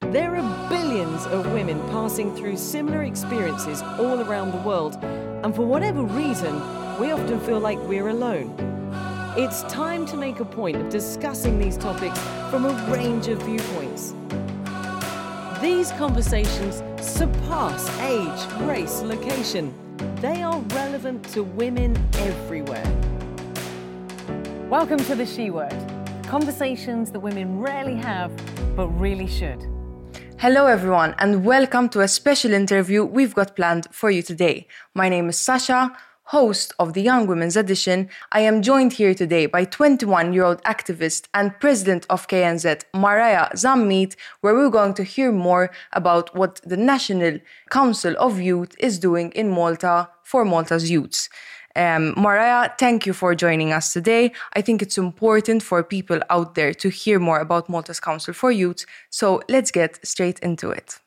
There are billions of women passing through similar experiences all around the world, and for whatever reason, we often feel like we're alone. It's time to make a point of discussing these topics from a range of viewpoints. These conversations surpass age, race, location. They are relevant to women everywhere. Welcome to the She Word conversations that women rarely have, but really should. Hello, everyone, and welcome to a special interview we've got planned for you today. My name is Sasha, host of the Young Women's Edition. I am joined here today by 21 year old activist and president of KNZ, Mariah Zammit, where we're going to hear more about what the National Council of Youth is doing in Malta for Malta's youths. Um, Mariah, thank you for joining us today. I think it's important for people out there to hear more about Malta's Council for Youth, so let's get straight into it.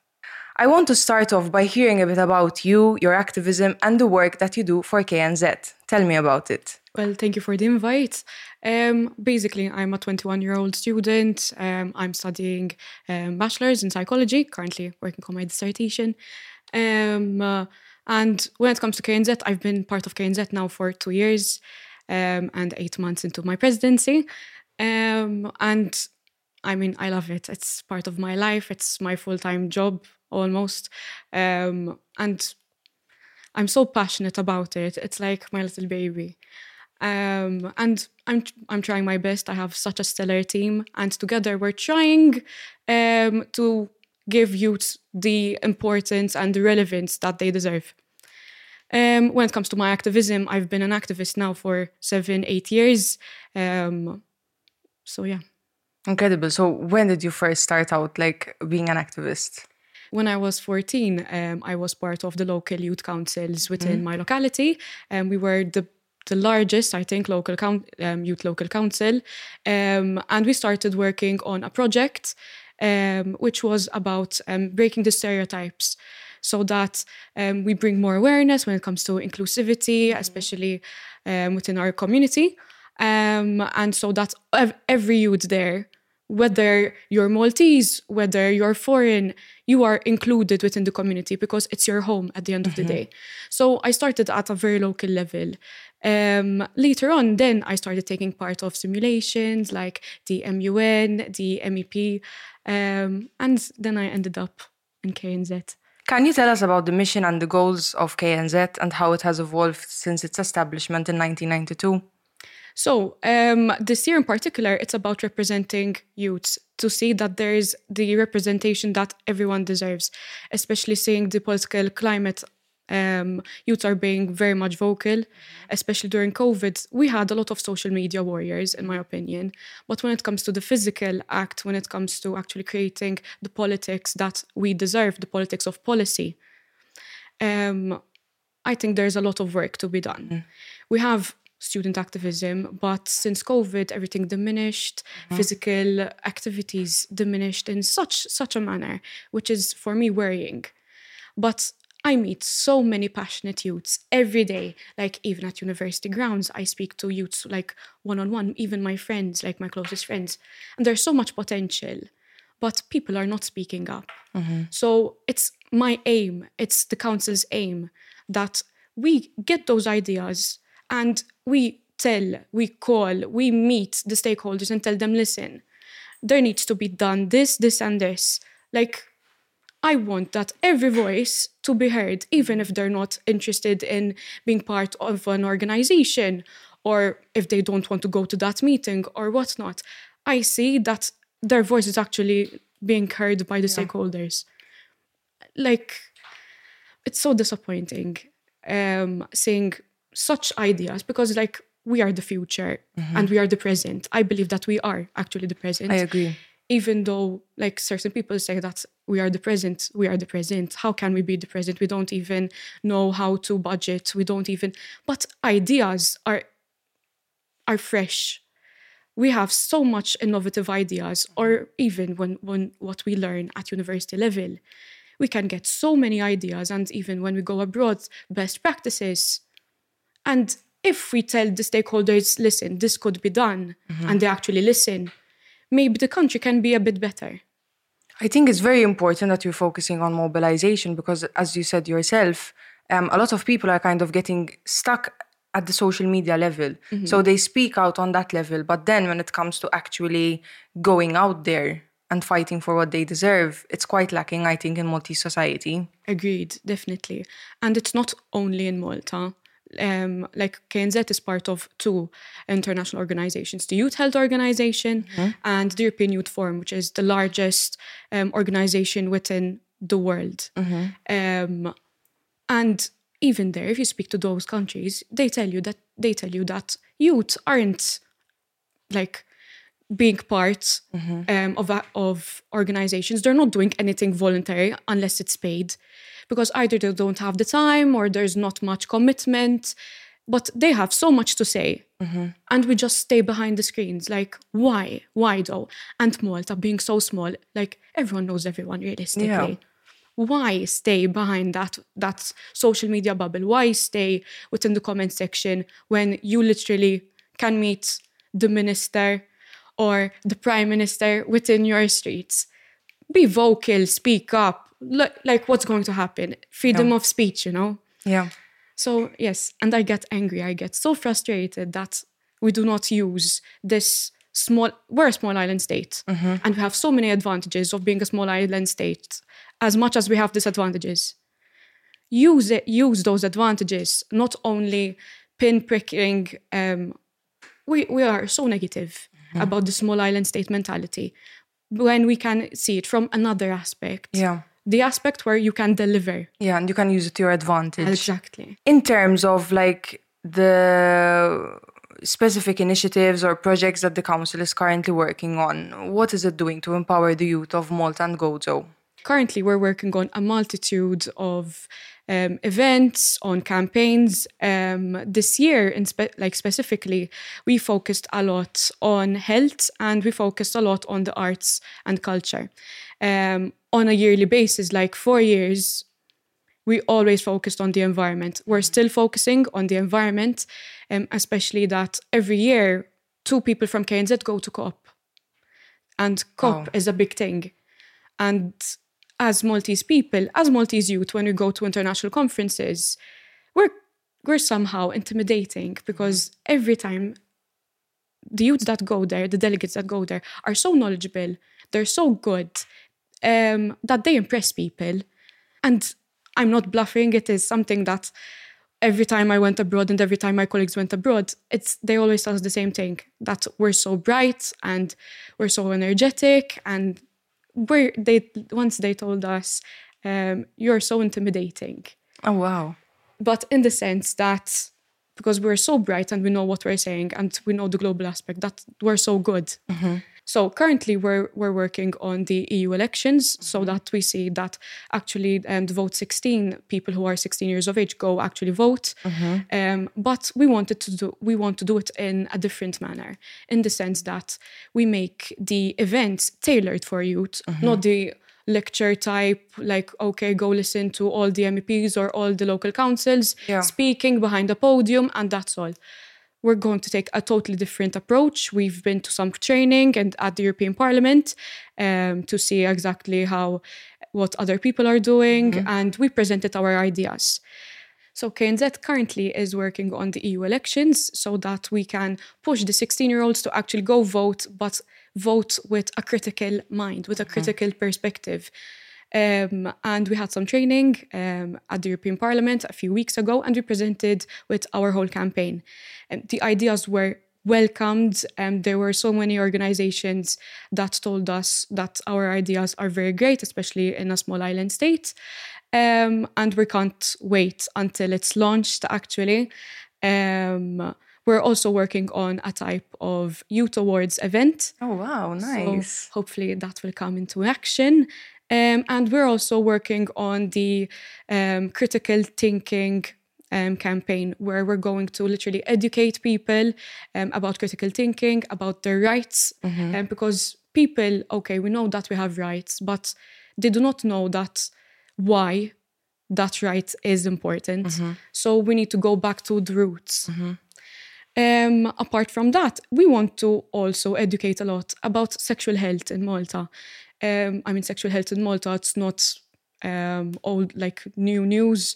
I want to start off by hearing a bit about you, your activism, and the work that you do for KNZ. Tell me about it. Well, thank you for the invite. Um, basically, I'm a 21 year old student. Um, I'm studying um, bachelor's in psychology, currently working on my dissertation. Um, uh, and when it comes to KNZ, I've been part of KNZ now for two years um, and eight months into my presidency. Um, and I mean, I love it. It's part of my life. It's my full time job almost. Um, and I'm so passionate about it. It's like my little baby. Um, and I'm I'm trying my best. I have such a stellar team, and together we're trying um, to give youth the importance and the relevance that they deserve. Um, when it comes to my activism, I've been an activist now for seven, eight years. Um, so yeah. Incredible. So when did you first start out like being an activist? When I was 14, um, I was part of the local youth councils within mm-hmm. my locality, and we were the the largest, I think, local count, um, youth local council, um, and we started working on a project um, which was about um, breaking the stereotypes so that um, we bring more awareness when it comes to inclusivity, mm-hmm. especially um, within our community. Um, and so that every youth there, whether you're Maltese, whether you're foreign, you are included within the community because it's your home at the end mm-hmm. of the mm-hmm. day. So I started at a very local level. Um, later on, then I started taking part of simulations like the MUN, the MEP, um, and then I ended up in KNZ. Can you tell us about the mission and the goals of KNZ and how it has evolved since its establishment in 1992? So, um, this year in particular, it's about representing youths to see that there is the representation that everyone deserves, especially seeing the political climate um, youths are being very much vocal, especially during COVID. We had a lot of social media warriors, in my opinion. But when it comes to the physical act, when it comes to actually creating the politics that we deserve, the politics of policy, um, I think there's a lot of work to be done. Mm. We have student activism, but since COVID, everything diminished, mm. physical activities diminished in such such a manner, which is for me worrying. But I meet so many passionate youths every day. Like even at university grounds, I speak to youths like one on one, even my friends, like my closest friends. And there's so much potential, but people are not speaking up. Mm-hmm. So it's my aim, it's the council's aim that we get those ideas and we tell, we call, we meet the stakeholders and tell them, listen, there needs to be done this, this, and this. Like I want that every voice to be heard, even if they're not interested in being part of an organization or if they don't want to go to that meeting or whatnot. I see that their voice is actually being heard by the yeah. stakeholders. Like, it's so disappointing um, seeing such ideas because, like, we are the future mm-hmm. and we are the present. I believe that we are actually the present. I agree even though like certain people say that we are the present we are the present. How can we be the present? We don't even know how to budget. We don't even but ideas are are fresh. We have so much innovative ideas or even when, when what we learn at university level. We can get so many ideas and even when we go abroad best practices. And if we tell the stakeholders listen this could be done and they mm-hmm. actually listen maybe the country can be a bit better I think it's very important that you're focusing on mobilization because, as you said yourself, um, a lot of people are kind of getting stuck at the social media level. So they speak out on that level. But then when it comes to actually going out there and fighting for what they deserve, it's quite lacking, I think, in Maltese society. Agreed, definitely. And it's not only in Malta. Um, like KNZ is part of two international organizations the Youth Health Organization and the European Youth Forum, which is the largest um, organization within the world. Um, and even there, if you speak to those countries, they tell you that they tell you that youth aren't like being part um, of of organizations. They're not doing anything voluntary unless it's paid, because either they don't have the time or there's not much commitment. But they have so much to say, and we just stay behind the screens. Like, why? Why though? And Malta being so small, like everyone knows everyone realistically. Yeah. Why stay behind that that social media bubble? Why stay within the comment section when you literally can meet the minister or the prime minister within your streets? Be vocal, speak up. Like, like what's going to happen? Freedom of speech, you know? Yeah. So, yes, and I get angry. I get so frustrated that we do not use this small, we're a small island state, and we have so many advantages of being a small island state as much as we have disadvantages. Use it, use those advantages, not only pinpricking. Um, we, we are so negative Mm-hmm. about the small island state mentality when we can see it from another aspect. Yeah. The aspect where you can deliver. Yeah. And you can use it to your advantage. Exactly. in terms of like the specific initiatives or projects that the council is currently working on, what is it doing to empower the youth of Malta and Gozo? currently we're working on a multitude of um, events on campaigns. Um, this year in spe- like specifically we focused a lot on health and we focused a lot on the arts and culture. Um, on a yearly basis like four years we always focused on the environment. We're still focusing on the environment um, especially that every year two people from knz go to cop and cop Wow. is a big thing. And as Maltese people, as Maltese youth, when we go to international conferences, we're we're somehow intimidating because every time the youths that go there, the delegates that go there, are so knowledgeable, they're so good, um, that they impress people. And I'm not bluffing, it is something that every time I went abroad and every time my colleagues went abroad, it's they always tell us the same thing that we're so bright and we're so energetic and we're they once they told us um, you're so intimidating. Oh, wow. but in the sense that because we're so bright and we know what we're saying and we know the global aspect that we're so good so currently we're we're working on the EU elections so that we see that actually um, the vote 16 people who are 16 years of age go actually vote. Um, but we wanted to do we want to do it in a different manner in the sense that we make the events tailored for youth not the lecture type like okay go listen to all the meps or all the local councils Yeah. speaking behind a podium and that's all we're going to take a totally different approach. We've been to some training and at the european parliament um, to see exactly how what other people are doing and we presented our ideas. So KNZ currently is working on the EU elections so that we can push the 16 year olds to actually go vote, but vote with a critical mind, with a critical perspective. Um, and we had some training um, at the European Parliament a few weeks ago, and we presented with our whole campaign. And the ideas were welcomed. And there were so many organizations that told us that our ideas are very great, especially in a small island state. Um, and we can't wait until it's launched, actually. Um, we're also working on a type of youth awards event. Oh, wow. So Nice. hopefully that will come into action. Um, and we're also working on the um, critical thinking um, campaign where we're going to literally educate people um, about critical thinking, about their rights. Um, because people, okay, we know that we have rights, but they do not know that why that right is important. So we need to go back to the roots. Um, apart from that, we want to also educate a lot about sexual health in Malta. Um, I mean, sexual health in Malta, it's not um, old, like new news.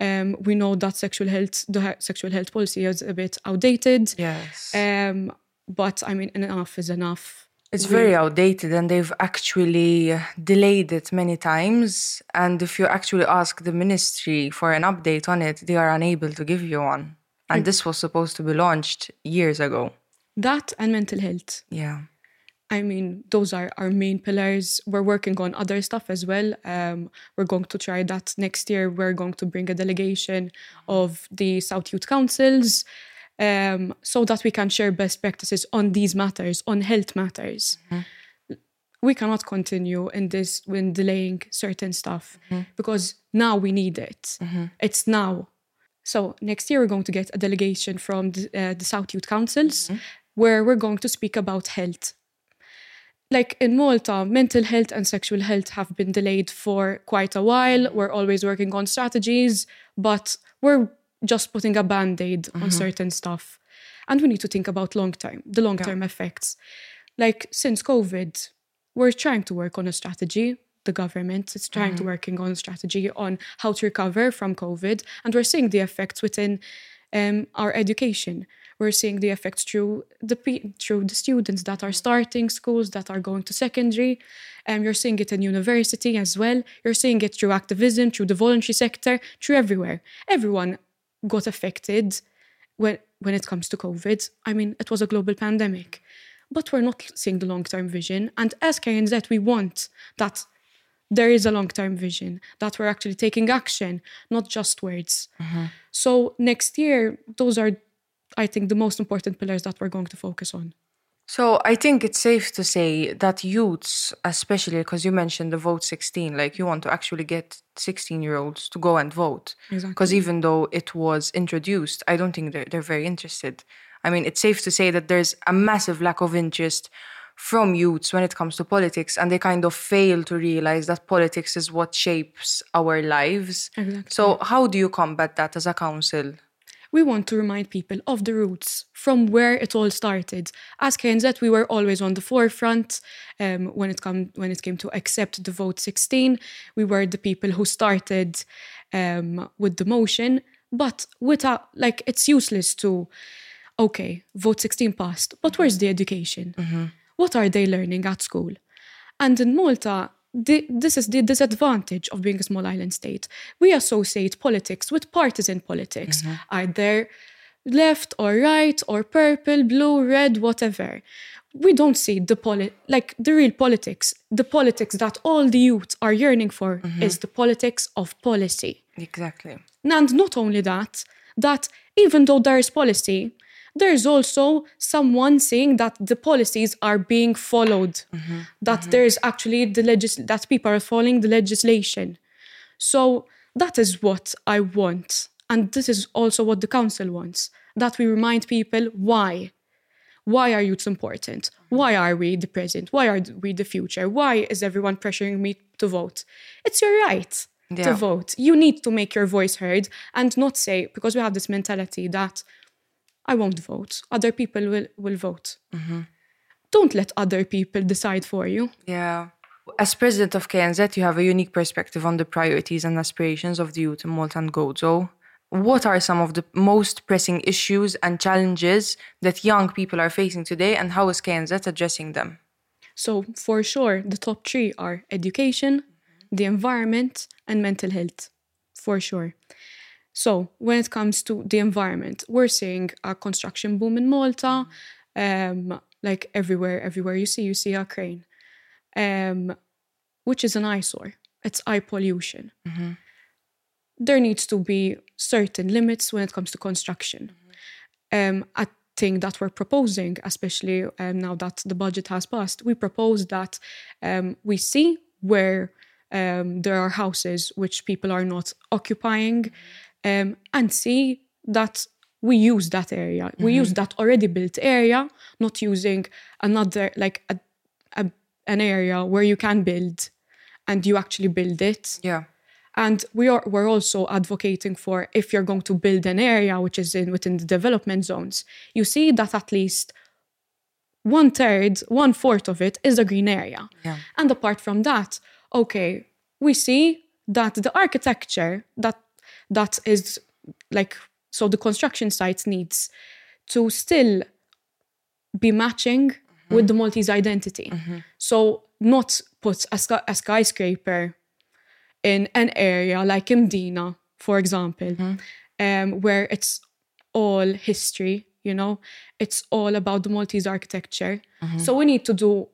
Um, we know that sexual health, the sexual health policy is a bit outdated. Yes. Um, but I mean, enough is enough. It's very outdated and they've actually delayed it many times. And if you actually ask the ministry for an update on it, they are unable to give you one. And this was supposed to be launched years ago. that and mental health. Yeah. I mean, those are our main pillars. We're working on other stuff as well. Um, we're going to try that next year. We're going to bring a delegation of the South Youth Councils um, so that we can share best practices on these matters, on health matters. We cannot continue in this when delaying certain stuff because now we need it. It's now. So next year we're going to get a delegation from the, uh, the South Youth Councils where we're going to speak about health like in Malta, mental health and sexual health have been delayed for quite a while. We're always working on strategies, but we're just putting a band aid on certain stuff. And we need to think about long term, the long term effects. Like since COVID, we're trying to work on a strategy. The government is trying to working on a strategy on how to recover from COVID, and we're seeing the effects within um, our education. We're seeing the effects through the through the students that are starting schools, that are going to secondary. Um, you're seeing it in university as well. You're seeing it through activism, through the voluntary sector, through everywhere. Everyone got affected when when it comes to COVID. I mean, it was a global pandemic, but we're not seeing the long term vision. And as KNZ, we want that there is a long term vision, that we're actually taking action, not just words. So next year, those are, I think, the most important pillars that we're going to focus on. So I think it's safe to say that youths, especially because you mentioned the vote 16, like you want to actually get 16 year olds to go and vote. Exactly. Because even though it was introduced, I don't think they're, they're very interested. I mean, it's safe to say that there's a massive lack of interest from youths when it comes to politics, and they kind of fail to realize that politics is what shapes our lives. Exactly. So, how do you combat that as a council? We want to remind people of the roots from where it all started. As KNZ, we were always on the forefront um, when it come when it came to accept the vote 16. We were the people who started um, with the motion, but without like it's useless to okay, vote 16 passed, but where's the education? What are they learning at school? And in Malta, the, this is the disadvantage of being a small island state. We associate politics with partisan politics, mm-hmm. either left or right or purple, blue, red, whatever. We don't see the poli- like the real politics. The politics that all the youth are yearning for mm-hmm. is the politics of policy. Exactly. And not only that, that even though there is policy, there is also someone saying that the policies are being followed, mm-hmm. that mm-hmm. there is actually the legis- that people are following the legislation. So that is what I want. And this is also what the council wants that we remind people why. Why are youths important? Why mm-hmm. are we the present? Why are we the future? Why is everyone pressuring me to vote? It's your right to vote. You need to make your voice heard and not say, because we have this mentality that I won't vote, other people will, will vote. Mm-hmm. Don't let other people decide for you. Yeah. As president of KNZ, you have a unique perspective on the priorities and aspirations of the youth in Malta and Gozo. What are some of the most pressing issues and challenges that young people are facing today, and how is KNZ addressing them? So, for sure, the top three are education, mm-hmm. the environment, and mental health. For sure. So, when it comes to the environment, we're seeing a construction boom in Malta. Um, like everywhere, everywhere you see, you see a crane, um, which is an eyesore. It's eye pollution. There needs to be certain limits when it comes to construction. Um, a thing that we're proposing, especially um, now that the budget has passed, we propose that um, we see where um, there are houses which people are not occupying, um, and see that we use that area. We use that already built area, not using another like a, a, an area where you can build, and you actually build it. Yeah. And we are we're also advocating for if you're going to build an area which is in within the development zones, you see that at least one third, one fourth of it is a green area. Yeah. And apart from that, okay, we see that the architecture that that is like so the construction site needs to still be matching mm-hmm. with the Maltese identity. Mm-hmm. So not put a, sky- a skyscraper in an area like Mdina, for example, mm-hmm. um, where it's all history, you know, it's all about the Maltese architecture. So we need to do,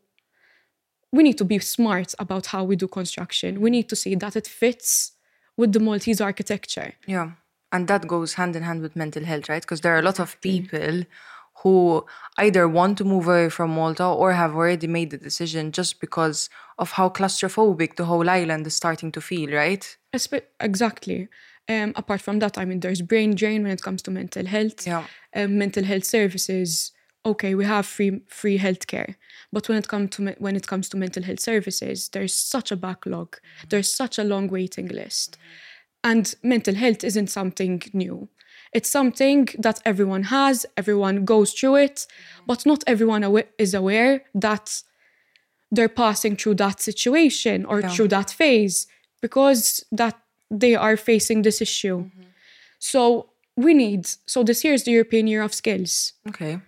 we need to be smart about how we do construction. We need to see that it fits with the Maltese architecture. Yeah. And that goes hand in hand with mental health, right? Because there are a lot of people who either want to move away from Malta or have already made the decision just because of how claustrophobic the whole island is starting to feel, right? Exactly. Um, apart from that, I mean, there's brain drain when it comes to mental health. Yeah. Um, mental health services. Okay, we have free free healthcare, but when it comes to when it comes to mental health services, there's such a backlog. Mm-hmm. There's such a long waiting list, and mental health isn't something new. It's something that everyone has. Everyone goes through it, mm-hmm. but not everyone awa- is aware that they're passing through that situation or through that phase because that they are facing this issue. Mm-hmm. So we need so this year is the European Year of Skills. Okay.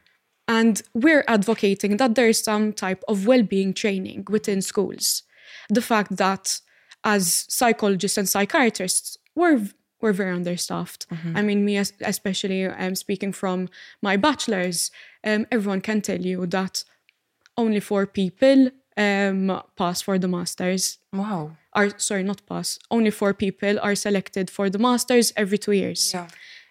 And we're advocating that there is some type of well-being training within schools. The fact that as psychologists and psychiatrists, we're we're very understaffed. I mean, me es- especially, um, speaking from my bachelor's, um, everyone can tell you that only four people um, pass for the masters. Wow. Are sorry, not pass. Only four people are selected for the masters every two years Yeah.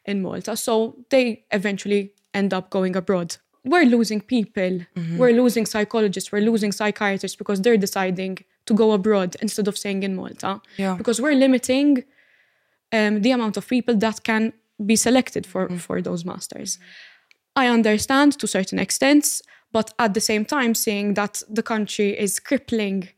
in Malta. So they eventually end up going abroad. We're losing people. Mm-hmm. We're losing psychologists. We're losing psychiatrists because they're deciding to go abroad instead of staying in Malta. Yeah. Because we're limiting um, the amount of people that can be selected for, Mm-hmm. for those masters. I understand to certain extents, but at the same time, seeing that the country is crippling,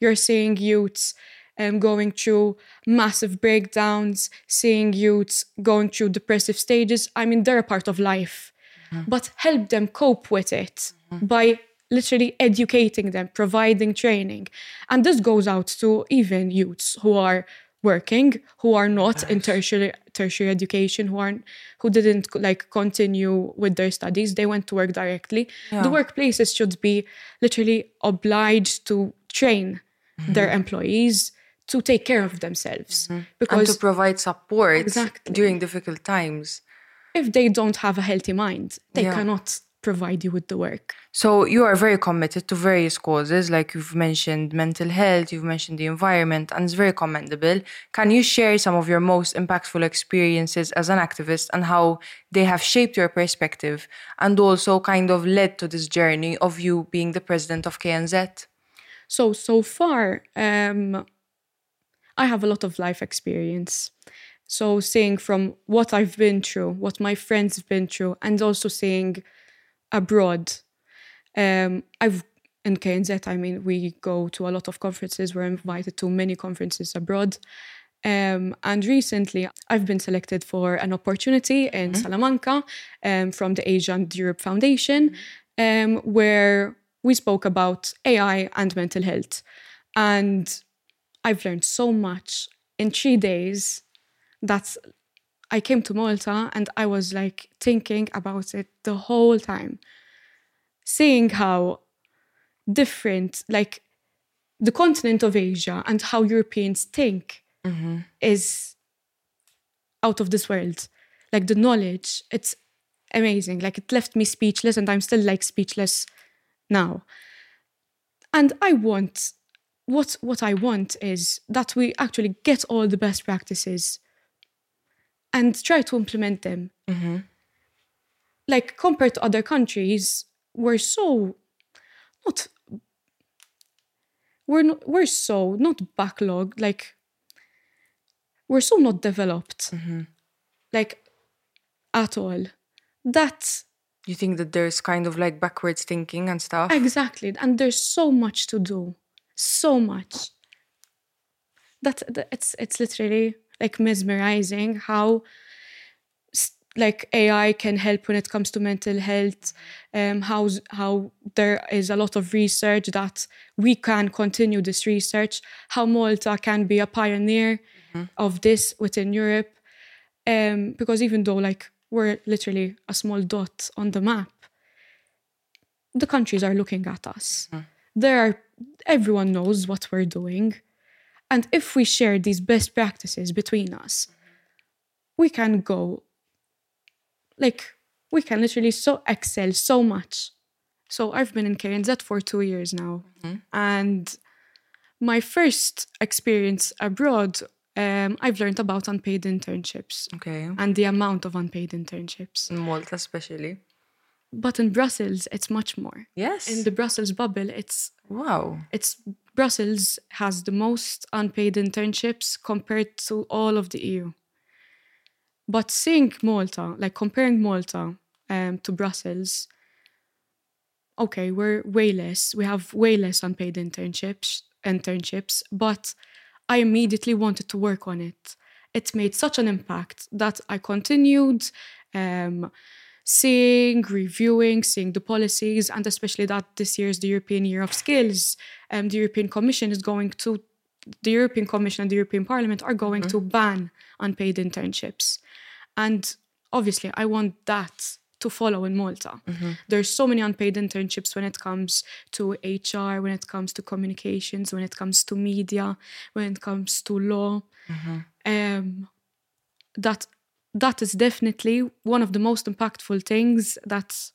you're seeing youths um, going through massive breakdowns, seeing youths going through depressive stages. I mean, they're a part of life, Uh-huh. but help them cope with it uh-huh. by literally educating them, providing training. And this goes out to even youths who are working, who are not in tertiary tertiary education, who aren't who didn't like continue with their studies. They went to work directly. The workplaces should be literally obliged to train mm-hmm. their employees to take care of themselves. Mm-hmm. And Because to provide support Exactly. during difficult times. If they don't have a healthy mind, they Yeah. cannot provide you with the work. So you are very committed to various causes, like you've mentioned mental health, you've mentioned the environment, and it's very commendable. Can you share some of your most impactful experiences as an activist and how they have shaped your perspective and also kind of led to this journey of you being the president of KNZ? So so far, um, I have a lot of life experience. So seeing from what I've been through, what my friends have been through, and also seeing abroad. Um, I've in KNZ. I mean, we go to a lot of conferences. We're invited to many conferences abroad. Um, and recently, I've been selected for an opportunity in Salamanca um, from the Asia and Europe Foundation, um, where we spoke about AI and mental health. And I've learned so much in three days that I came to Malta and I was like thinking about it the whole time, seeing how different, like the continent of Asia and how Europeans think mm-hmm. is out of this world. Like the knowledge, it's amazing. Like it left me speechless and I'm still like speechless now. And I want what what I want is that we actually get all the best practices and try to implement them. Mm-hmm. Like compared to other countries, we're so not we're not, we're so not backlogged like we're so not developed mm-hmm. like at all. That You think that there's kind of like backwards thinking and stuff? exactly and there's so much to do. So much. That, that it's it's literally like mesmerizing how like AI can help when it comes to mental health. Um, how how there is a lot of research that we can continue this research. How Malta can be a pioneer of this within Europe. Um, because even though like we're literally a small dot on the map, the countries are looking at us. There are everyone knows what we're doing. And if we share these best practices between us, we can go like we can literally so excel so much. So I've been in KNZ for two years now. And my first experience abroad, um, I've learned about unpaid internships Okay. and the amount of unpaid internships. In Malta, especially. But in Brussels, it's much more. Yes. In the Brussels bubble, it's wow. it's Brussels has the most unpaid internships compared to all of the EU. But seeing Malta, like comparing Malta um, to Brussels, okay, we're way less. We have way less unpaid internships, internships. But I immediately wanted to work on it. It made such an impact that I continued. Um, seeing, reviewing, seeing the policies, and especially that this year is the European Year of Skills. Um, the European Commission is going to, the European Commission and the European Parliament are going to ban unpaid internships. And obviously, I want that to follow in Malta. There's so many unpaid internships when it comes to HR, when it comes to communications, when it comes to media, when it comes to law. Um, that that is definitely one of the most impactful things that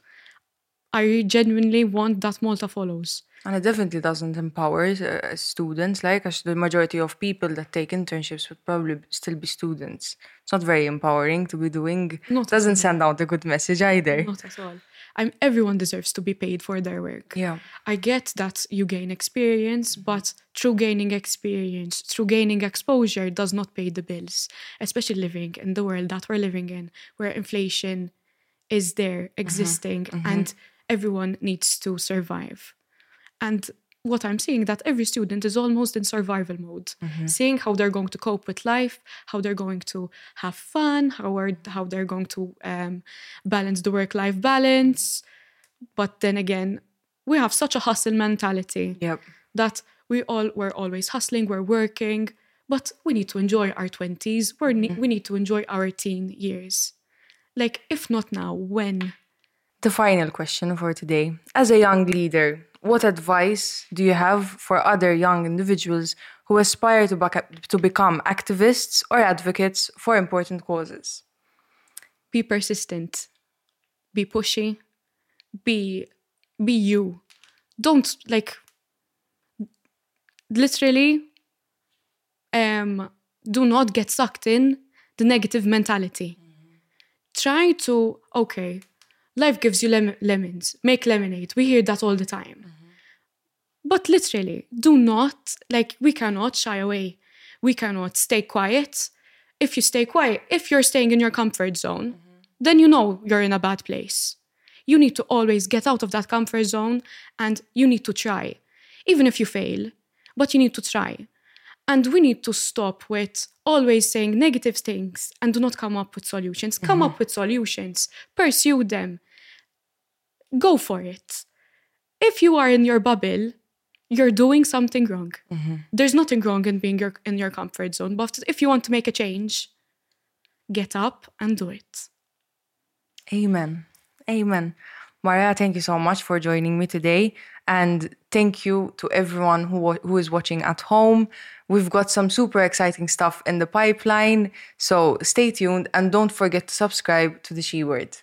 I genuinely want that Malta follows. And it definitely doesn't empower uh, students, like as the majority of people that take internships would probably still be students. It's not very empowering to be doing. Not doesn't send out a good message either. Not at all. I'm everyone deserves to be paid for their work. Yeah. I get that you gain experience, mm-hmm. but through gaining experience, through gaining exposure does not pay the bills, especially living in the world that we're living in, where inflation is there mm-hmm. existing mm-hmm. and everyone needs to survive. And what I'm seeing that every student is almost in survival mode, seeing how they're going to cope with life, how they're going to have fun, how are, how they're going to um, balance the work-life balance. But then again, we have such a hustle mentality Yep. that we all we're always hustling, we're working, but we need to enjoy our 20s. We're ne- we need to enjoy our teen years. Like if not now, when? The final question for today. As a young leader, what advice do you have for other young individuals who aspire to, to become activists or advocates for important causes? Be persistent. Be pushy. Be be you. Don't like literally um do not get sucked in the negative mentality. Try to okay, life gives you lem- lemons. Make lemonade. We hear that all the time. Mm-hmm. But literally, do not, like, we cannot shy away. We cannot stay quiet. If you stay quiet, if you're staying in your comfort zone, mm-hmm. then you know you're in a bad place. You need to always get out of that comfort zone and you need to try, even if you fail, but you need to try. And we need to stop with always saying negative things and do not come up with solutions. Come mm-hmm. up with solutions, pursue them, go for it. If you are in your bubble, you're doing something wrong. Mm-hmm. There's nothing wrong in being your, in your comfort zone, but if you want to make a change, get up and do it. Amen. Amen. Maria, thank you so much for joining me today. And thank you to everyone who, who is watching at home. We've got some super exciting stuff in the pipeline. So stay tuned and don't forget to subscribe to the She Word.